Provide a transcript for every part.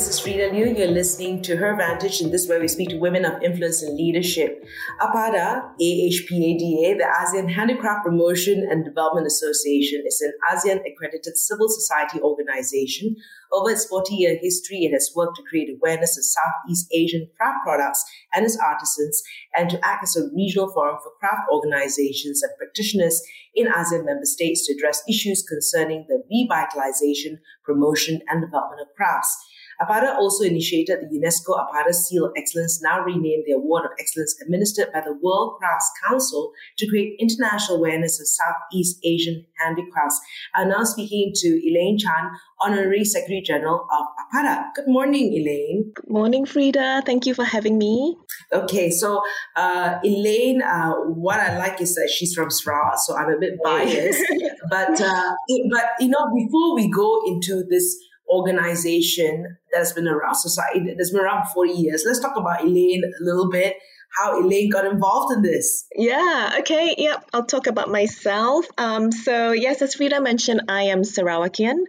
This is Freda Liu. You're listening to Her Vantage, and this is where we speak to women of influence and leadership. APADA, AHPADA, the ASEAN Handicraft Promotion and Development Association, is an ASEAN accredited civil society organization. Over its 40 year history, it has worked to create awareness of Southeast Asian craft products and its artisans, and to act as a regional forum for craft organizations and practitioners in ASEAN member states to address issues concerning the revitalization, promotion, and development of crafts. AHPADA also initiated the UNESCO AHPADA Seal of Excellence, now renamed the Award of Excellence, administered by the World Crafts Council to create international awareness of Southeast Asian handicrafts. I'm now speaking to Elaine Chan, Honorary Secretary General of AHPADA. Good morning, Elaine. Good morning, Freda. Thank you for having me. Okay, so uh, Elaine, uh, what I like is that she's from Sarawak, so I'm a bit biased. but uh, but you know, before we go into this organization that's been around society that's been around for 40 years. Let's talk about Elaine a little bit. How Elaine got involved in this? Yeah, okay, yep. I'll talk about myself. Um, so, yes, as Freda mentioned, I am Sarawakian.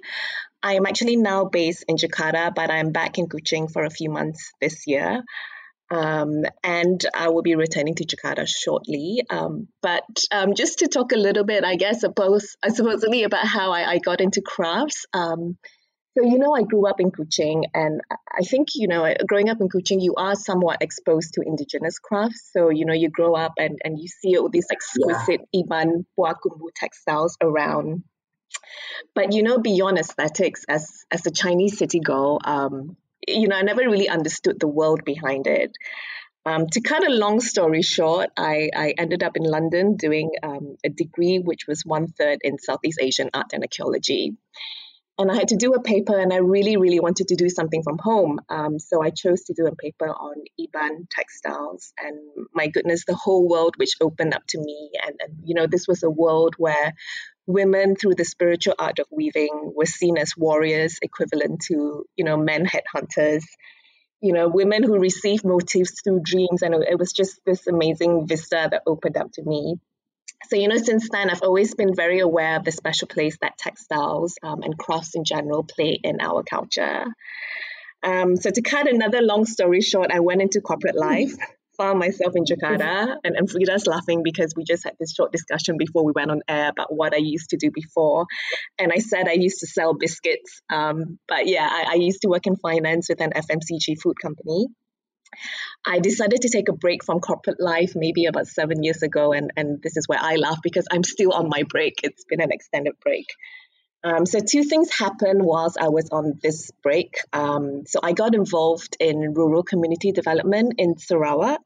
I am actually now based in Jakarta, but I'm back in Kuching for a few months this year. Um, and I will be returning to Jakarta shortly. Um, but um, just to talk a little bit, I guess, suppose, supposedly about how I, I got into crafts. So, you know, I grew up in Kuching, and I think, you know, growing up in Kuching, you are somewhat exposed to indigenous crafts. So, you know, you grow up and, and you see all these exquisite yeah. Iban Pua Kumbu textiles around. But, you know, beyond aesthetics, as, as a Chinese city girl, um, you know, I never really understood the world behind it. Um, to cut a long story short, I, I ended up in London doing um, a degree which was one third in Southeast Asian art and archaeology and I had to do a paper, and I really, really wanted to do something from home. Um, so I chose to do a paper on Iban textiles, and my goodness, the whole world which opened up to me. And, and you know, this was a world where women, through the spiritual art of weaving, were seen as warriors, equivalent to you know men headhunters. You know, women who received motifs through dreams, and it was just this amazing vista that opened up to me. So, you know, since then, I've always been very aware of the special place that textiles um, and crafts in general play in our culture. Um, so, to cut another long story short, I went into corporate life, found myself in Jakarta, and, and Freda's laughing because we just had this short discussion before we went on air about what I used to do before. And I said I used to sell biscuits. Um, but yeah, I, I used to work in finance with an FMCG food company. I decided to take a break from corporate life maybe about seven years ago. And, and this is where I laugh because I'm still on my break. It's been an extended break. Um, so, two things happened whilst I was on this break. Um, so, I got involved in rural community development in Sarawak.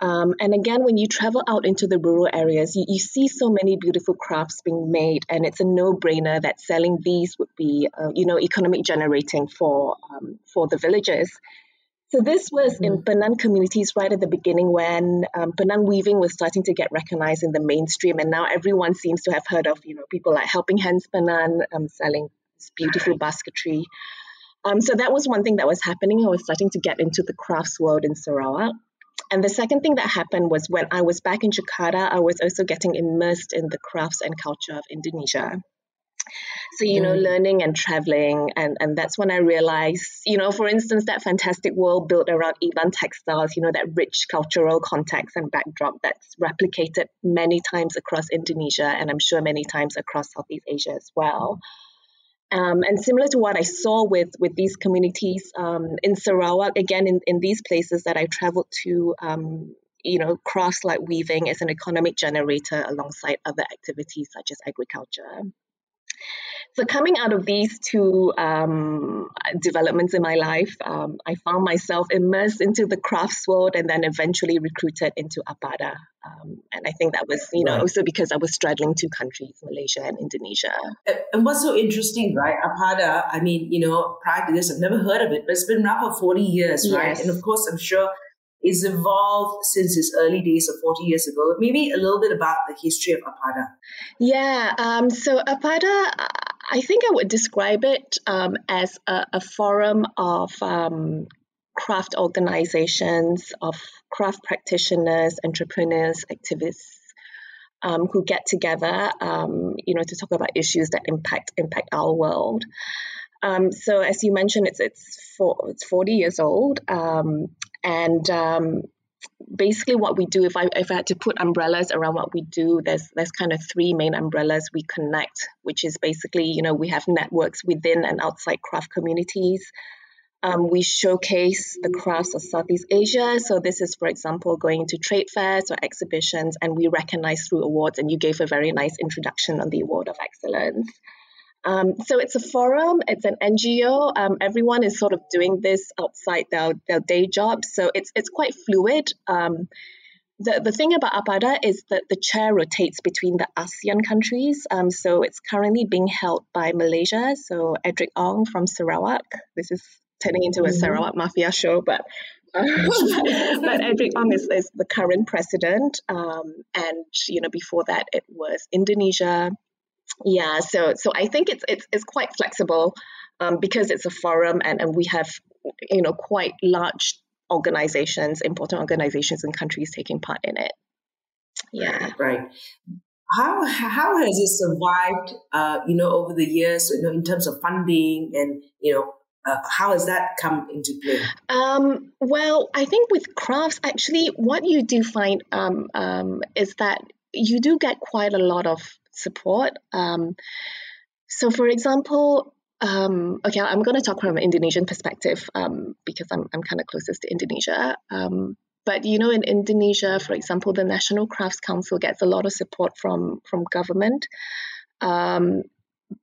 Um, and again, when you travel out into the rural areas, you, you see so many beautiful crafts being made, and it's a no-brainer that selling these would be, uh, you know, economic generating for um, for the villagers. So this was in mm-hmm. Penan communities right at the beginning when um, Penan weaving was starting to get recognized in the mainstream, and now everyone seems to have heard of you know people like Helping Hands Penan um, selling this beautiful basketry. Um, so that was one thing that was happening. I was starting to get into the crafts world in Sarawak. And the second thing that happened was when I was back in Jakarta, I was also getting immersed in the crafts and culture of Indonesia so you know mm. learning and traveling and and that's when i realized you know for instance that fantastic world built around iban textiles you know that rich cultural context and backdrop that's replicated many times across indonesia and i'm sure many times across southeast asia as well um, and similar to what I saw with with these communities um, in Sarawak, again in, in these places that I traveled to, um, you know, cross like weaving as an economic generator alongside other activities such as agriculture. So, coming out of these two um, developments in my life, um, I found myself immersed into the crafts world and then eventually recruited into AHPADA. Um, and I think that was, you know, right. also because I was straddling two countries, Malaysia and Indonesia. And what's so interesting, right? AHPADA, I mean, you know, prior to this, I've never heard of it, but it's been around for 40 years, right? And of course, I'm sure it's evolved since its early days of 40 years ago. Maybe a little bit about the history of AHPADA. Yeah, um, so AHPADA, I think I would describe it um, as a, a, forum of um, craft organizations, of craft practitioners, entrepreneurs, activists um, who get together, um, you know, to talk about issues that impact impact our world. Um, so, as you mentioned, it's it's for, it's forty years old, um, and basically what we do if I if I had to put umbrellas around what we do there's there's kind of three main umbrellas we connect which is basically you know we have networks within and outside craft communities um, we showcase the crafts of Southeast Asia. So, this is, for example, going to trade fairs or exhibitions, and we recognize through awards. And you gave a very nice introduction on the Award of Excellence. Um, so it's a forum, it's an NGO. Um, everyone is sort of doing this outside their, their day jobs. So it's, it's quite fluid. Um, the, the thing about AHPADA is that the chair rotates between the ASEAN countries. Um, so it's currently being held by Malaysia. So Edric Ong from Sarawak. This is turning into a mm-hmm. Sarawak mafia show, but but Edric Ong is, is the current president. Um, and you know before that it was Indonesia, yeah, so so I think it's it's it's quite flexible um, because it's a forum and, and we have you know quite large organizations, important organizations and countries taking part in it. Yeah. Right. How how has it survived? Uh, you know, over the years, you know, in terms of funding and you know. Uh, how has that come into play? Um, well, I think with crafts, actually, what you do find um, um, is that you do get quite a lot of support. Um, so, for example, um, okay, I'm going to talk from an Indonesian perspective um, because I'm, I'm kind of closest to Indonesia. Um, but you know, in Indonesia, for example, the National Crafts Council gets a lot of support from from government. Um,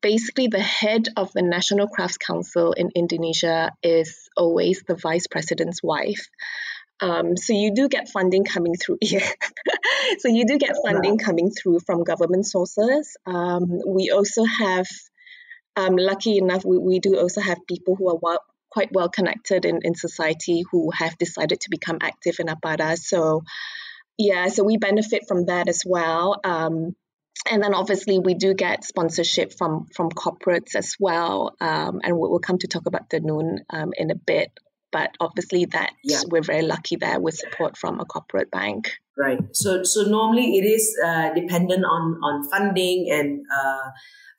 basically, the head of the National Crafts Council in Indonesia is always the vice president's wife. Um, so you do get funding coming through here. so you do get funding coming through from government sources. Um, we also have, um, lucky enough, we, we do also have people who are well, quite well connected in, in society who have decided to become active in AHPADA. So yeah, so we benefit from that as well. Um, and then obviously we do get sponsorship from from corporates as well, um, and we'll, we'll come to talk about Tenun um, in a bit but obviously that yeah. we're very lucky there with support from a corporate bank. Right. So so normally it is uh, dependent on on funding and uh,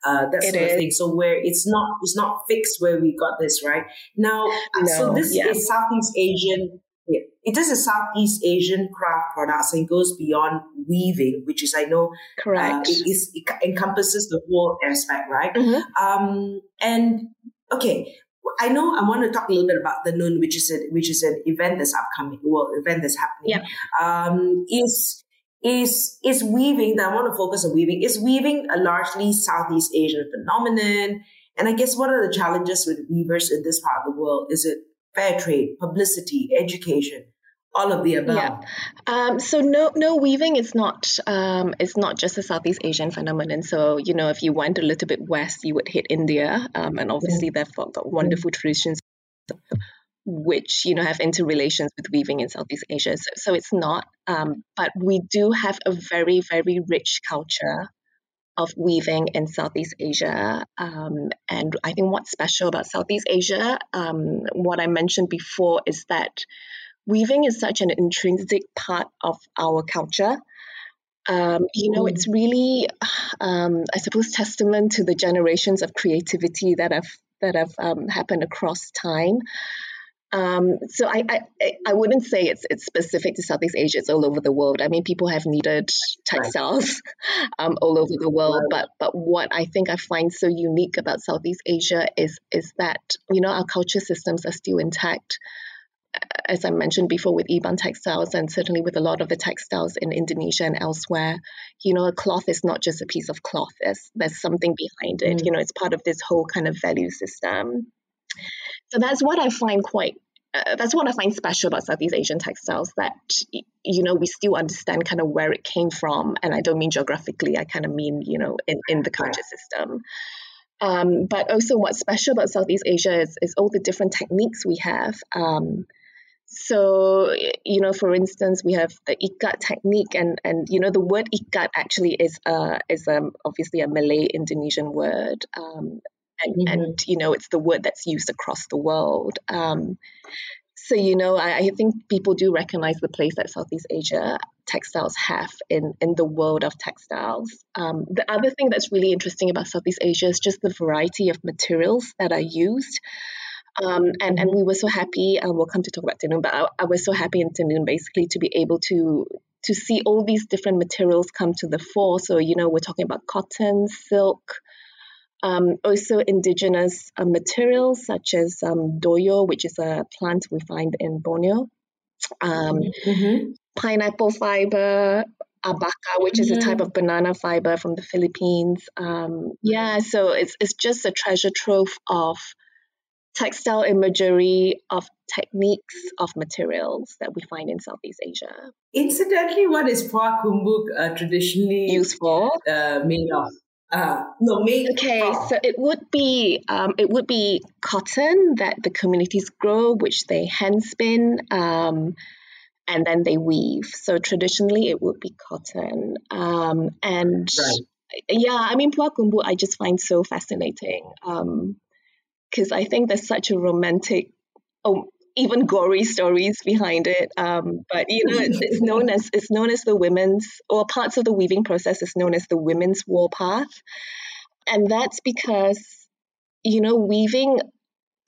uh, that sort of thing. So where it's not it's not fixed where we got this right now. No, so this yeah. is Southeast Asian. Yeah, it is a Southeast Asian craft products and goes beyond weaving, which is I know uh, correct. it, is, it encompasses the whole aspect, right? Mm-hmm. Um, and okay, I know I want to talk a little bit about Tenun, which is a, which is an event that's upcoming, well, event that's happening. Yeah. Um, is is is weaving that I want to focus on weaving. Is weaving a largely Southeast Asian phenomenon? And I guess what are the challenges with weavers in this part of the world? Is it fair trade, publicity, education? All of the above. Yeah. Um, so no, no weaving is not um, is not just a Southeast Asian phenomenon. So you know, if you went a little bit west, you would hit India, um, and obviously mm-hmm. they've got, wonderful traditions, which you know have interrelations with weaving in Southeast Asia. So, so it's not, um, but we do have a very very rich culture of weaving in Southeast Asia. Um, and I think what's special about Southeast Asia, um, what I mentioned before, is that weaving is such an intrinsic part of our culture. Um, you know, it's mm. really, um, I suppose, testament to the generations of creativity that have that have um, happened across time. Um, so I, I I wouldn't say it's it's specific to Southeast Asia. It's all over the world. I mean, people have needed textiles um, all over the world. But but what I think I find so unique about Southeast Asia is is that you know our culture systems are still intact as I mentioned before, with Iban textiles and certainly with a lot of the textiles in Indonesia and elsewhere, you know, a cloth is not just a piece of cloth. There's there's something behind it. Mm. You know, it's part of this whole kind of value system. So that's what I find quite. Uh, that's what I find special about Southeast Asian textiles. That you know we still understand kind of where it came from, and I don't mean geographically. I kind of mean you know in in the culture system. Um, but also, what's special about Southeast Asia is, is all the different techniques we have. Um, so you know for instance we have the ikat technique and and you know the word ikat actually is uh is um obviously a malay indonesian word um and, mm-hmm. and you know it's the word that's used across the world. Um so you know I, I think people do recognize the place that southeast asia textiles have in in the world of textiles. Um, the other thing that's really interesting about southeast asia is just the variety of materials that are used um, and, and we were so happy, uh, we'll come to talk about Tenun, but I, I was so happy in Tenun basically to be able to to see all these different materials come to the fore. So, you know, we're talking about cotton, silk, um, also indigenous uh, materials such as um, doyo, which is a plant we find in Borneo, um, mm-hmm. pineapple fiber, abaca, which is a type mm-hmm. of banana fiber from the Philippines. Um, yeah, so it's, it's just a treasure trove of textile imagery of techniques of materials that we find in Southeast Asia. Incidentally, what is Pua Kumbu uh, traditionally used for? Uh, made of? Uh, no, made okay, so it would be um, it would be cotton that the communities grow, which they hand spin, um, and then they weave. So traditionally, it would be cotton, um, and right. yeah, I mean Pua Kumbu, I just find so fascinating. Um, because I think there's such a romantic, oh, even gory stories behind it. Um, but you know, it's, it's, known as it's known as the women's or parts of the weaving process is known as the women's warpath, and that's because you know weaving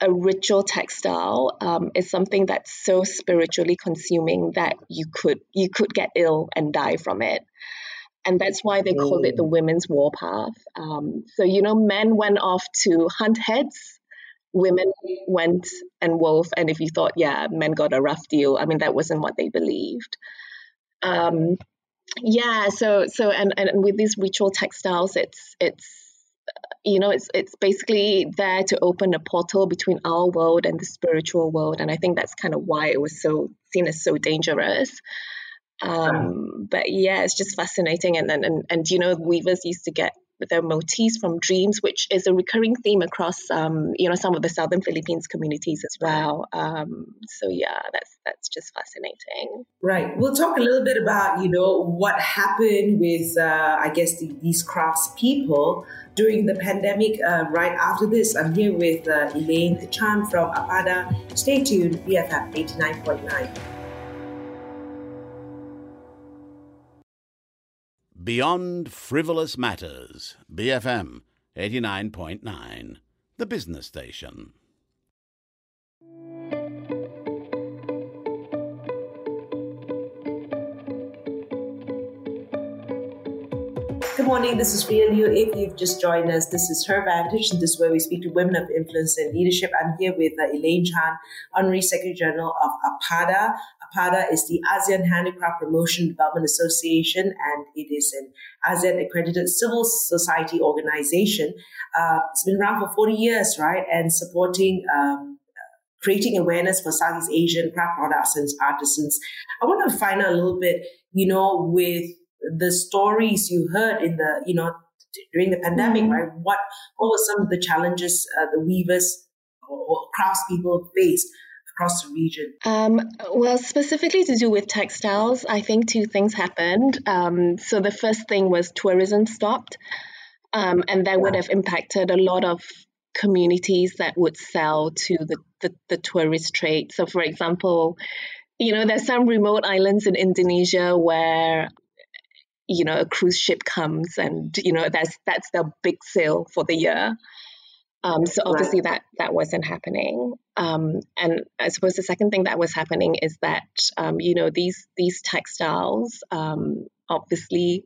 a ritual textile um, is something that's so spiritually consuming that you could you could get ill and die from it and that's why they called it the mm. women's warpath. Um, so you know, men went off to hunt heads women went and wove, and if you thought, yeah, men got a rough deal, I mean, that wasn't what they believed. Um, yeah, so so and, and with these ritual textiles, it's it's you know it's it's basically there to open a portal between our world and the spiritual world, and I think that's kind of why it was so seen as so dangerous. Um, but yeah, it's just fascinating, and and and, and you know, weavers used to get their motifs from dreams, which is a recurring theme across, um, you know, some of the southern Philippines communities as well. Um, so yeah, that's that's just fascinating. Right. We'll talk a little bit about you know what happened with uh, I guess the, these crafts people during the pandemic. Uh, right after this, I'm here with uh, Elaine Chan from AHPADA. Stay tuned. BFM eighty nine point nine. Beyond Frivolous Matters, BFM 89.9, the business station. Good morning, this is Freda Liu. If you've just joined us, this is Her Vantage, and this is where we speak to women of influence and leadership. I'm here with uh, Elaine Chan, Honorary Secretary General of AHPADA. AHPADA is the ASEAN Handicraft Promotion Development Association, and it is an ASEAN accredited civil society organization. Uh, it's been around for 40 years, right? And supporting um, creating awareness for Southeast Asian craft products and artisans. I want to find out a little bit, you know, with the stories you heard in the, you know, during the pandemic, mm-hmm. right? What, what were some of the challenges uh, the weavers or craftspeople faced across the region? Um, well, specifically to do with textiles, I think two things happened. Um, so the first thing was tourism stopped, um, and that would have impacted a lot of communities that would sell to the, the, the tourist trade. So, for example, you know, there's some remote islands in Indonesia where you know a cruise ship comes and you know that's that's the big sale for the year um, so obviously right. that that wasn't happening. Um, and i suppose the second thing that was happening is that um, you know these these textiles um, obviously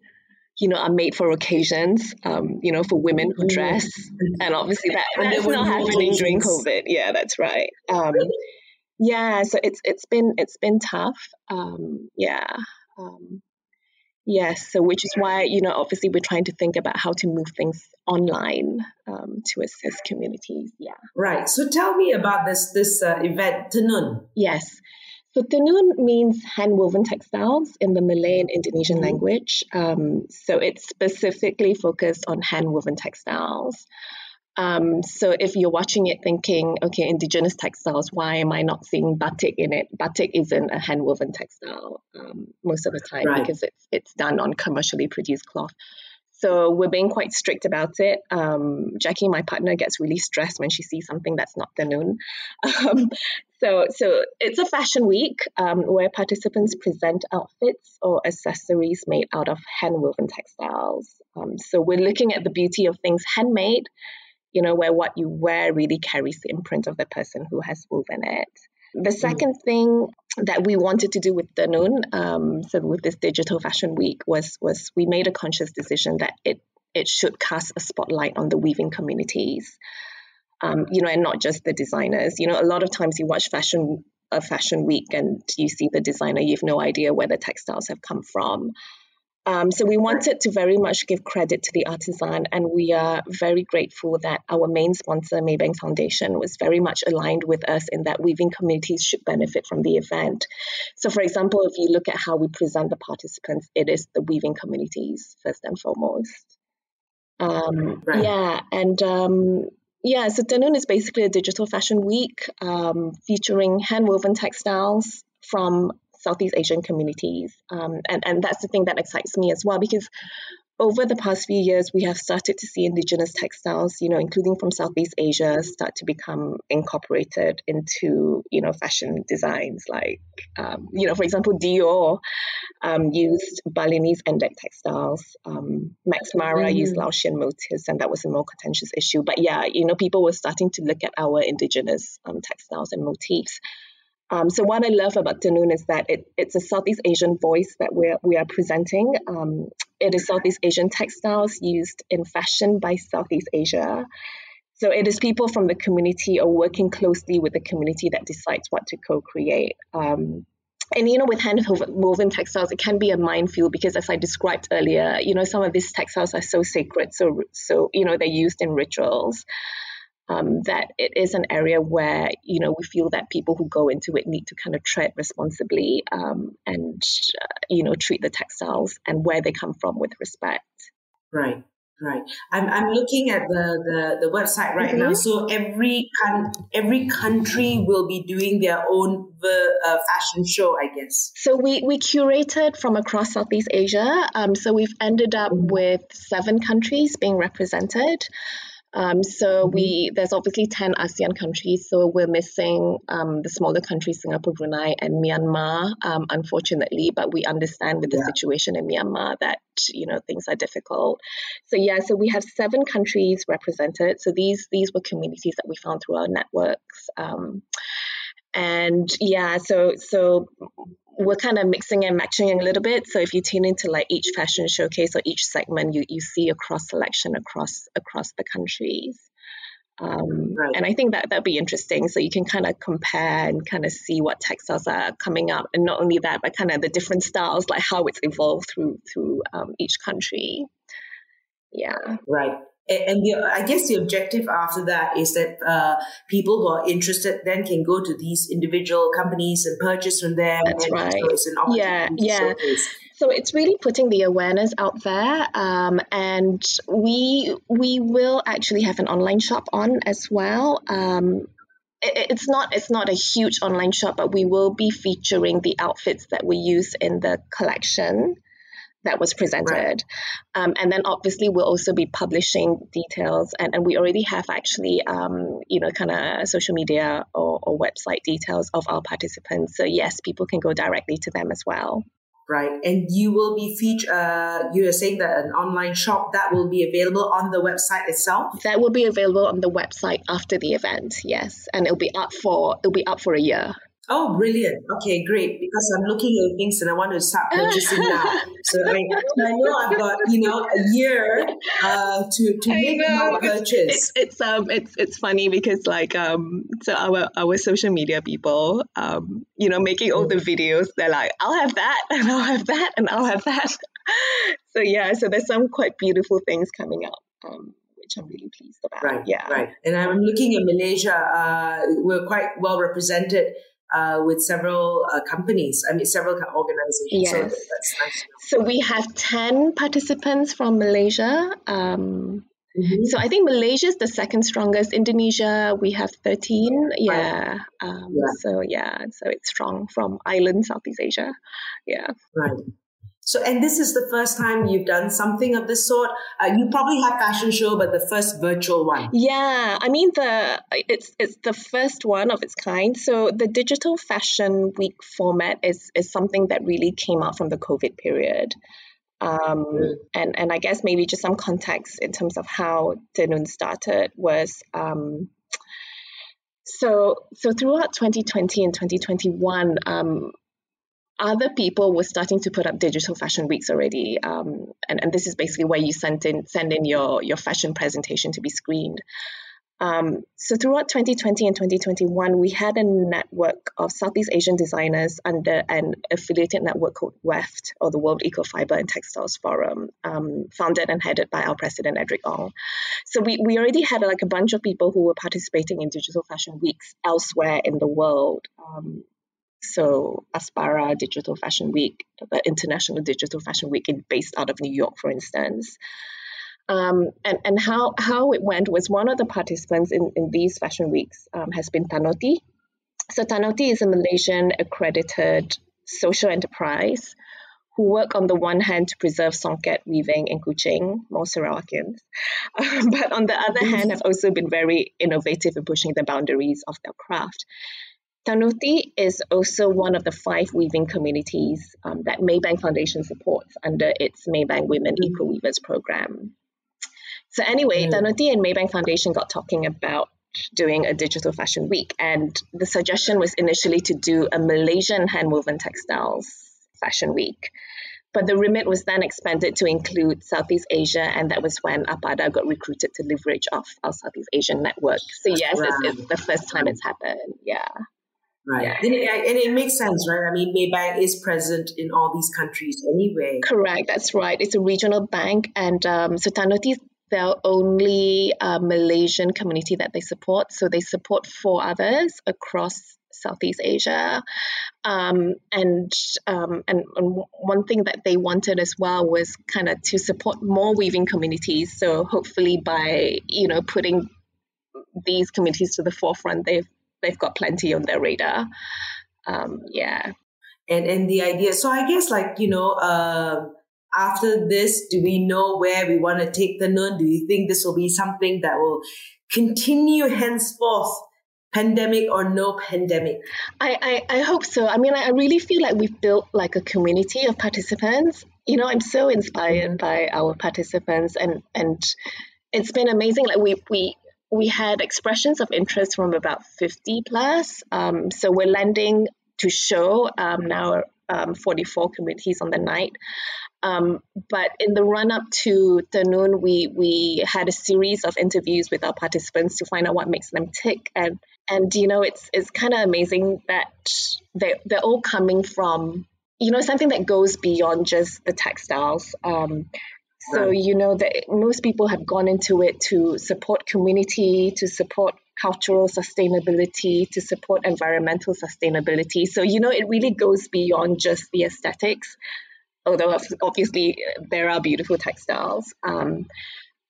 you know are made for occasions um, you know for women who dress. Mm-hmm. and obviously that that's not happening during covid. Yeah that's right. Um, yeah so it's it's been it's been tough. Yeah. Yes, so which is why, you know, obviously we're trying to think about how to move things online um, to assist communities. Yeah. Right. So tell me about this this uh, event, Tenun. Yes. So Tenun means hand woven textiles in the Malay and Indonesian mm-hmm. language. Um, so it's specifically focused on hand woven textiles. Um, so if you're watching it thinking, okay, indigenous textiles, why am I not seeing batik in it? Batik isn't a hand-woven textile um, most of the time right. because it's it's done on commercially produced cloth. So we're being quite strict about it. Um, Jackie, my partner, gets really stressed when she sees something that's not Tenun. Um, so, so it's a fashion week um, where participants present outfits or accessories made out of hand-woven textiles. Um, so we're looking at the beauty of things handmade, you know, where what you wear really carries the imprint of the person who has woven it. The second mm. thing that we wanted to do with Tenun, um, so with this digital fashion week, was was we made a conscious decision that it it should cast a spotlight on the weaving communities, um, you know, and not just the designers. You know, a lot of times you watch fashion a fashion week and you see the designer, you have no idea where the textiles have come from. Um, so we wanted to very much give credit to the artisan, and we are very grateful that our main sponsor, Maybank Foundation, was very much aligned with us in that weaving communities should benefit from the event. So, for example, if you look at how we present the participants, it is the weaving communities first and foremost. Um, right. Yeah, and um, yeah, so Tenun is basically a digital fashion week um, featuring hand-woven textiles from Southeast Asian communities. Um, and, and that's the thing that excites me as well, because over the past few years, we have started to see indigenous textiles, you know, including from Southeast Asia, start to become incorporated into, you know, fashion designs. Like, um, you know, for example, Dior um, used Balinese endek textiles. Um, Max Mara mm. used Laotian motifs, and that was a more contentious issue. But yeah, you know, people were starting to look at our indigenous um, textiles and motifs. Um, so what I love about Tenun is that it, it's a Southeast Asian voice that we're, we are presenting. Um, it is Southeast Asian textiles used in fashion by Southeast Asia. So it is people from the community or working closely with the community that decides what to co-create. Um, and you know, with hand woven textiles, it can be a minefield because, as I described earlier, you know, some of these textiles are so sacred, so so you know, they're used in rituals um, that it is an area where you know we feel that people who go into it need to kind of tread responsibly um, and uh, you know treat the textiles and where they come from with respect. Right. Right. I'm, I'm looking at the, the, the website right mm-hmm. now. So every con- every country will be doing their own uh, fashion show, I guess. So we, we curated from across Southeast Asia. Um, so we've ended up mm-hmm. with seven countries being represented. Um, so mm-hmm. we there's obviously 10 ASEAN countries, so we're missing um, the smaller countries, Singapore, Brunei, and Myanmar, um, unfortunately. But we understand with the yeah. situation in Myanmar that you know things are difficult. So yeah, so we have seven countries represented. So these these were communities that we found through our networks. Um, and yeah, so so we're kind of mixing and matching a little bit. So if you tune into like each fashion showcase or each segment, you you see a cross selection across across the countries. Um, right. And I think that that'd be interesting. So you can kind of compare and kind of see what textiles are coming up, and not only that, but kind of the different styles, like how it's evolved through through um, each country. Yeah. Right and the, I guess the objective after that is that uh, people who are interested then can go to these individual companies and purchase from them. That's and right. So yeah, yeah. So it's really putting the awareness out there, um, and we we will actually have an online shop on as well. Um, it's not it's not a huge online shop, but we will be featuring the outfits that we use in the collection that was presented. Right. Um, and then obviously we'll also be publishing details and, and we already have actually, um, you know, kind of social media or, or, website details of our participants. So yes, people can go directly to them as well. Right. And you will be featured, uh, you are saying that an online shop that will be available on the website itself? That will be available on the website after the event, yes. And it'll be up for, it'll be up for a year. Oh, brilliant. Okay, great. Because I'm looking at things and I want to start purchasing now. So I, I know I've got, you know, a year uh, to, to make my purchase. It's, it's, um it's it's funny because like um so our our social media people um you know making all the mm. videos they're like I'll have that and I'll have that and I'll have that. so yeah, so there's some quite beautiful things coming up. Um, which I'm really pleased about. Right. Yeah. Right. And I'm looking at Malaysia. Uh, we're quite well represented uh, with several uh, companies, I mean, several organizations. Yes. So, nice so we have 10 participants from Malaysia. Um, Mm-hmm. So I think Malaysia is the second strongest. Indonesia, we have 13. Yeah. Right. Um, yeah. So yeah, so it's strong from island Southeast Asia. Yeah. Right. So, and this is the first time you've done something of this sort. Uh, you probably have fashion show, but the first virtual one. Yeah, I mean the it's it's the first one of its kind. So the digital fashion week format is is something that really came out from the COVID period. Um, and and I guess maybe just some context in terms of how Tenun started was um, so so throughout 2020 and 2021 um, other people were starting to put up digital fashion weeks already, um, and, and this is basically where you send in send in your your fashion presentation to be screened. Um, so throughout 2020 and 2021, we had a network of Southeast Asian designers under an affiliated network called WEFT, or the World Eco-Fiber and Textiles Forum, um, founded and headed by our president, Edric Ong. So we, we already had like a bunch of people who were participating in digital fashion weeks elsewhere in the world. Um, so Aspara Digital Fashion Week, the International Digital Fashion Week, based out of New York, for instance. Um, and and how, how it went was one of the participants in, in these fashion weeks um, has been Tanoti. So Tanoti is a Malaysian accredited social enterprise who work on the one hand to preserve songket weaving in Kuching, more Sarawakians, but on the other hand have also been very innovative in pushing the boundaries of their craft. Tanoti is also one of the five weaving communities um, that Maybank Foundation supports under its Maybank Women mm. Eco Weavers program. So anyway, mm. Tanoti and Maybank Foundation got talking about doing a digital fashion week, and the suggestion was initially to do a Malaysian handwoven textiles fashion week. But the remit was then expanded to include Southeast Asia, and that was when AHPADA got recruited to leverage off our Southeast Asian network. So yes, it's, it's the first time it's happened. Yeah. Right. Yeah. And, it, and it makes sense, right? I mean, Maybank is present in all these countries anyway. Correct. That's right. It's a regional bank. And um, is their only uh, Malaysian community that they support. So they support four others across Southeast Asia. Um, and, um, and, and one thing that they wanted as well was kind of to support more weaving communities. So hopefully by, you know, putting these communities to the forefront, they've they've got plenty on their radar. Um, yeah. And and the idea, so I guess like you know, uh, after this, do we know where we want to take Tenun? Do you think this will be something that will continue henceforth? pandemic or no pandemic I, I i hope so i mean i really feel like we've built like a community of participants you know i'm so inspired mm-hmm. by our participants and and it's been amazing like we we we had expressions of interest from about 50 plus. Um, so we're landing to show um, now um, 44 communities on the night. Um, but in the run up to Tenun, we we had a series of interviews with our participants to find out what makes them tick, and and you know it's it's kind of amazing that they they're all coming from you know something that goes beyond just the textiles. Um, so, you know, that most people have gone into it to support community, to support cultural sustainability, to support environmental sustainability. So, you know, it really goes beyond just the aesthetics, although obviously there are beautiful textiles. Um,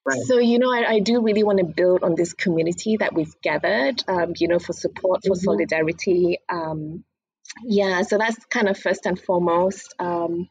Right. So, you know, I, I, do really want to build on this community that we've gathered, um, you know, for support, for mm-hmm. solidarity. Um, yeah, so that's kind of first and foremost. Um,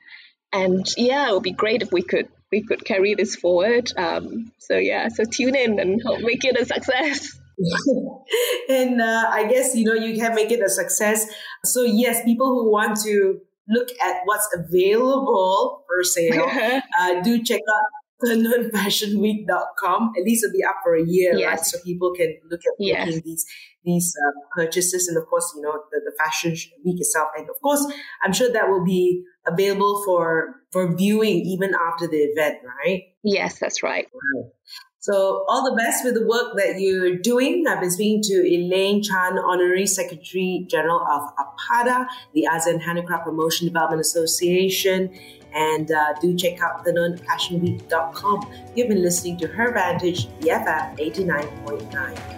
and yeah, it would be great if we could we could carry this forward. Um, so yeah, so tune in and help make it a success. and uh, I guess you know you can make it a success. So yes, people who want to look at what's available for sale, uh, do check out tenunfashionweek.com. At least it'll be up for a year, yes. right? So people can look at yes. these these uh, purchases, and of course, you know the, the fashion week itself, and of course, I'm sure that will be available for for viewing even after the event, right? Yes, that's right. So all the best with the work that you're doing. I've been speaking to Elaine Chan, Honorary Secretary General of AHPADA, the ASEAN Handicraft Promotion Development Association. And uh, do check out tenunfashionweek.com. You've been listening to Her Vantage, BFM 89.9.